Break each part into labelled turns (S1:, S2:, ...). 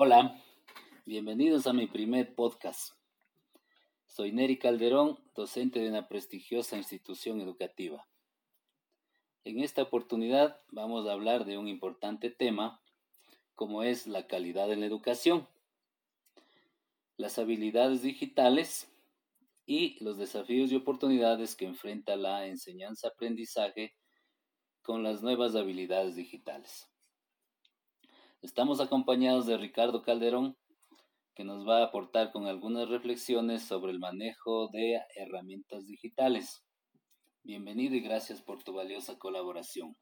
S1: Hola, bienvenidos a mi primer podcast. Soy Neri Calderón, docente de una prestigiosa institución educativa. En esta oportunidad vamos a hablar de un importante tema como es la calidad en la educación, las habilidades digitales y los desafíos y oportunidades que enfrenta la enseñanza-aprendizaje con las nuevas habilidades digitales. Estamos acompañados de Ricardo Calderón, que nos va a aportar con algunas reflexiones sobre el manejo de herramientas digitales. Bienvenido y gracias por tu valiosa colaboración.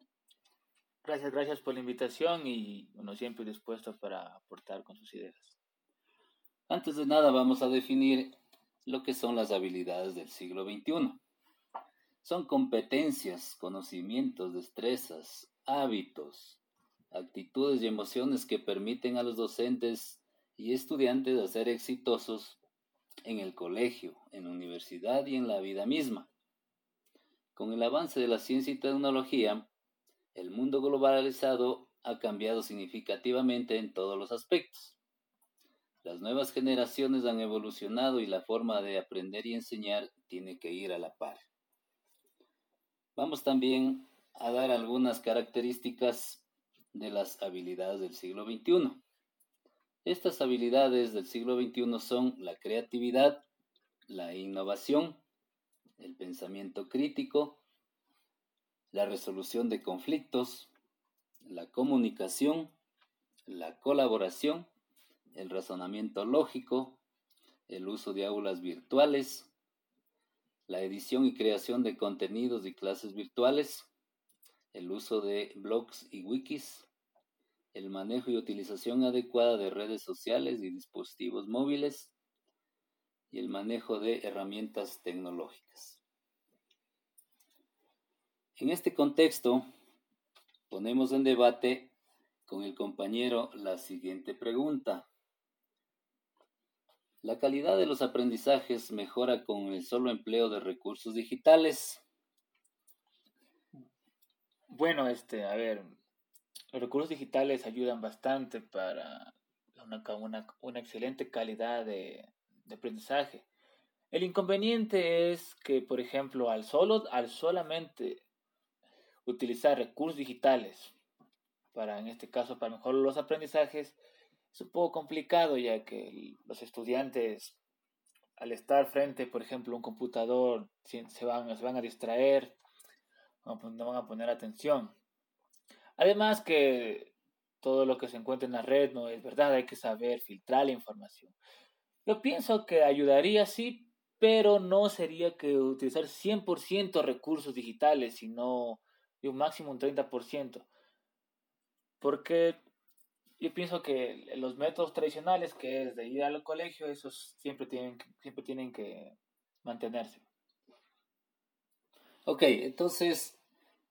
S2: Gracias, gracias por la invitación y uno siempre dispuesto para aportar con sus ideas.
S1: Antes de nada vamos a definir lo que son las habilidades del siglo XXI. Son competencias, conocimientos, destrezas, hábitos, actitudes y emociones que permiten a los docentes y estudiantes a ser exitosos en el colegio, en la universidad y en la vida misma. Con el avance de la ciencia y tecnología, el mundo globalizado ha cambiado significativamente en todos los aspectos. Las nuevas generaciones han evolucionado y la forma de aprender y enseñar tiene que ir a la par. Vamos también a dar algunas características de las habilidades del siglo XXI. Estas habilidades del siglo XXI son la creatividad, la innovación, el pensamiento crítico, la resolución de conflictos, la comunicación, la colaboración, el razonamiento lógico, el uso de aulas virtuales, la edición y creación de contenidos y clases virtuales, el uso de blogs y wikis, el manejo y utilización adecuada de redes sociales y dispositivos móviles y el manejo de herramientas tecnológicas. En este contexto, ponemos en debate con el compañero la siguiente pregunta. ¿La calidad de los aprendizajes mejora con el solo empleo de recursos digitales?
S2: Bueno, este, a ver, los recursos digitales ayudan bastante para una, excelente calidad de, aprendizaje. El inconveniente es que, por ejemplo, al, solo, al solamente utilizar recursos digitales, para en este caso, para mejorar los aprendizajes, es un poco complicado ya que los estudiantes, al estar frente, por ejemplo, a un computador, se van, se van a distraer, no van a poner atención. Además que todo lo que se encuentra en la red no es verdad, hay que saber filtrar la información. Yo pienso que ayudaría, sí, pero no sería que utilizar 100% recursos digitales, sino de un máximo un 30%. Porque yo pienso que los métodos tradicionales, que es de ir al colegio, esos siempre tienen, siempre tienen que mantenerse.
S1: Ok, entonces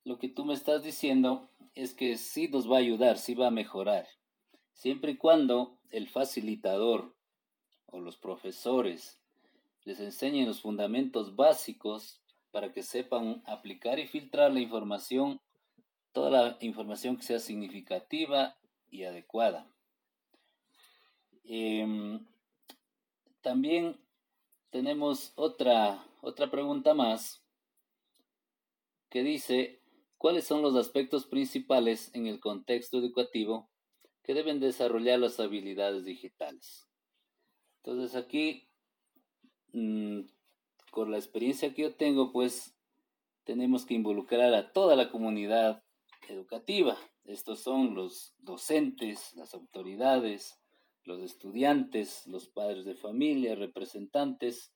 S1: lo que tú me estás diciendo es que sí nos va a ayudar, sí va a mejorar, siempre y cuando el facilitador o los profesores les enseñen los fundamentos básicos para que sepan aplicar y filtrar la información, toda la información que sea significativa y adecuada. Em, también tenemos otra, otra pregunta más que dice, ¿Cuáles son los aspectos principales en el contexto educativo que deben desarrollar las habilidades digitales? Entonces aquí, mm, con la experiencia que yo tengo, pues tenemos que involucrar a toda la comunidad educativa. Estos son los docentes, las autoridades, los estudiantes, los padres de familia, representantes,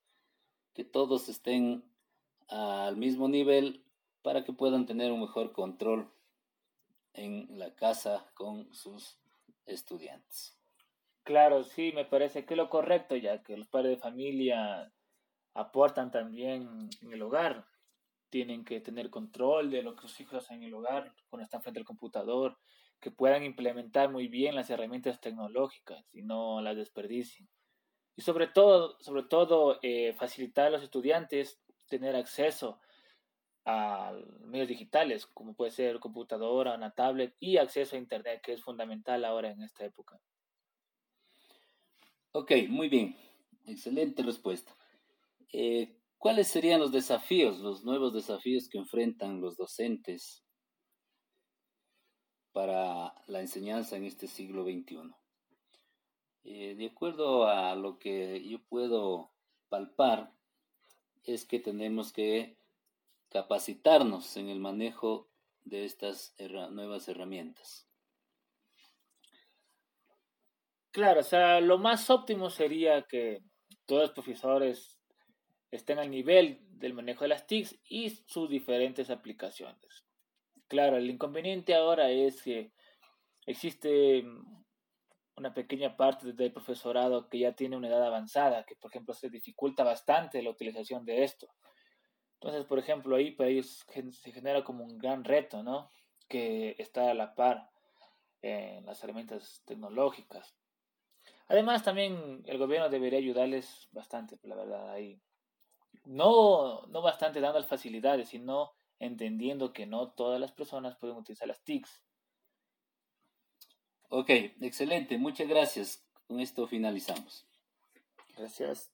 S1: que todos estén al mismo nivel para que puedan tener un mejor control en la casa con sus estudiantes.
S2: Claro, sí, me parece que lo correcto, ya que los padres de familia aportan también en el hogar. Tienen que tener control de lo que sus hijos hacen en el hogar cuando están frente al computador, que puedan implementar muy bien las herramientas tecnológicas y no las desperdicien. Y sobre todo, sobre todo eh, facilitar a los estudiantes tener acceso a medios digitales, como puede ser computadora, una tablet y acceso a Internet, que es fundamental ahora en esta época.
S1: Ok, muy bien. Excelente respuesta. Eh, ¿Cuáles serían los desafíos, los nuevos desafíos que enfrentan los docentes para la enseñanza en este siglo XXI? Eh, de acuerdo a lo que yo puedo palpar, es que tenemos que capacitarnos en el manejo de estas nuevas herramientas.
S2: Claro, o sea, lo más óptimo sería que todos los profesores estén al nivel del manejo de las TICs y sus diferentes aplicaciones. Claro, el inconveniente ahora es que existe una pequeña parte del profesorado que ya tiene una edad avanzada, que por ejemplo se dificulta bastante la utilización de esto. Entonces, por ejemplo, ahí para ellos se genera como un gran reto, ¿no? Que está a la par en las herramientas tecnológicas. Además, también el gobierno debería ayudarles bastante, la verdad, ahí. No, no bastante dando las facilidades, sino entendiendo que no todas las personas pueden utilizar las TICs.
S1: Ok, excelente, muchas gracias. Con esto finalizamos.
S2: Gracias.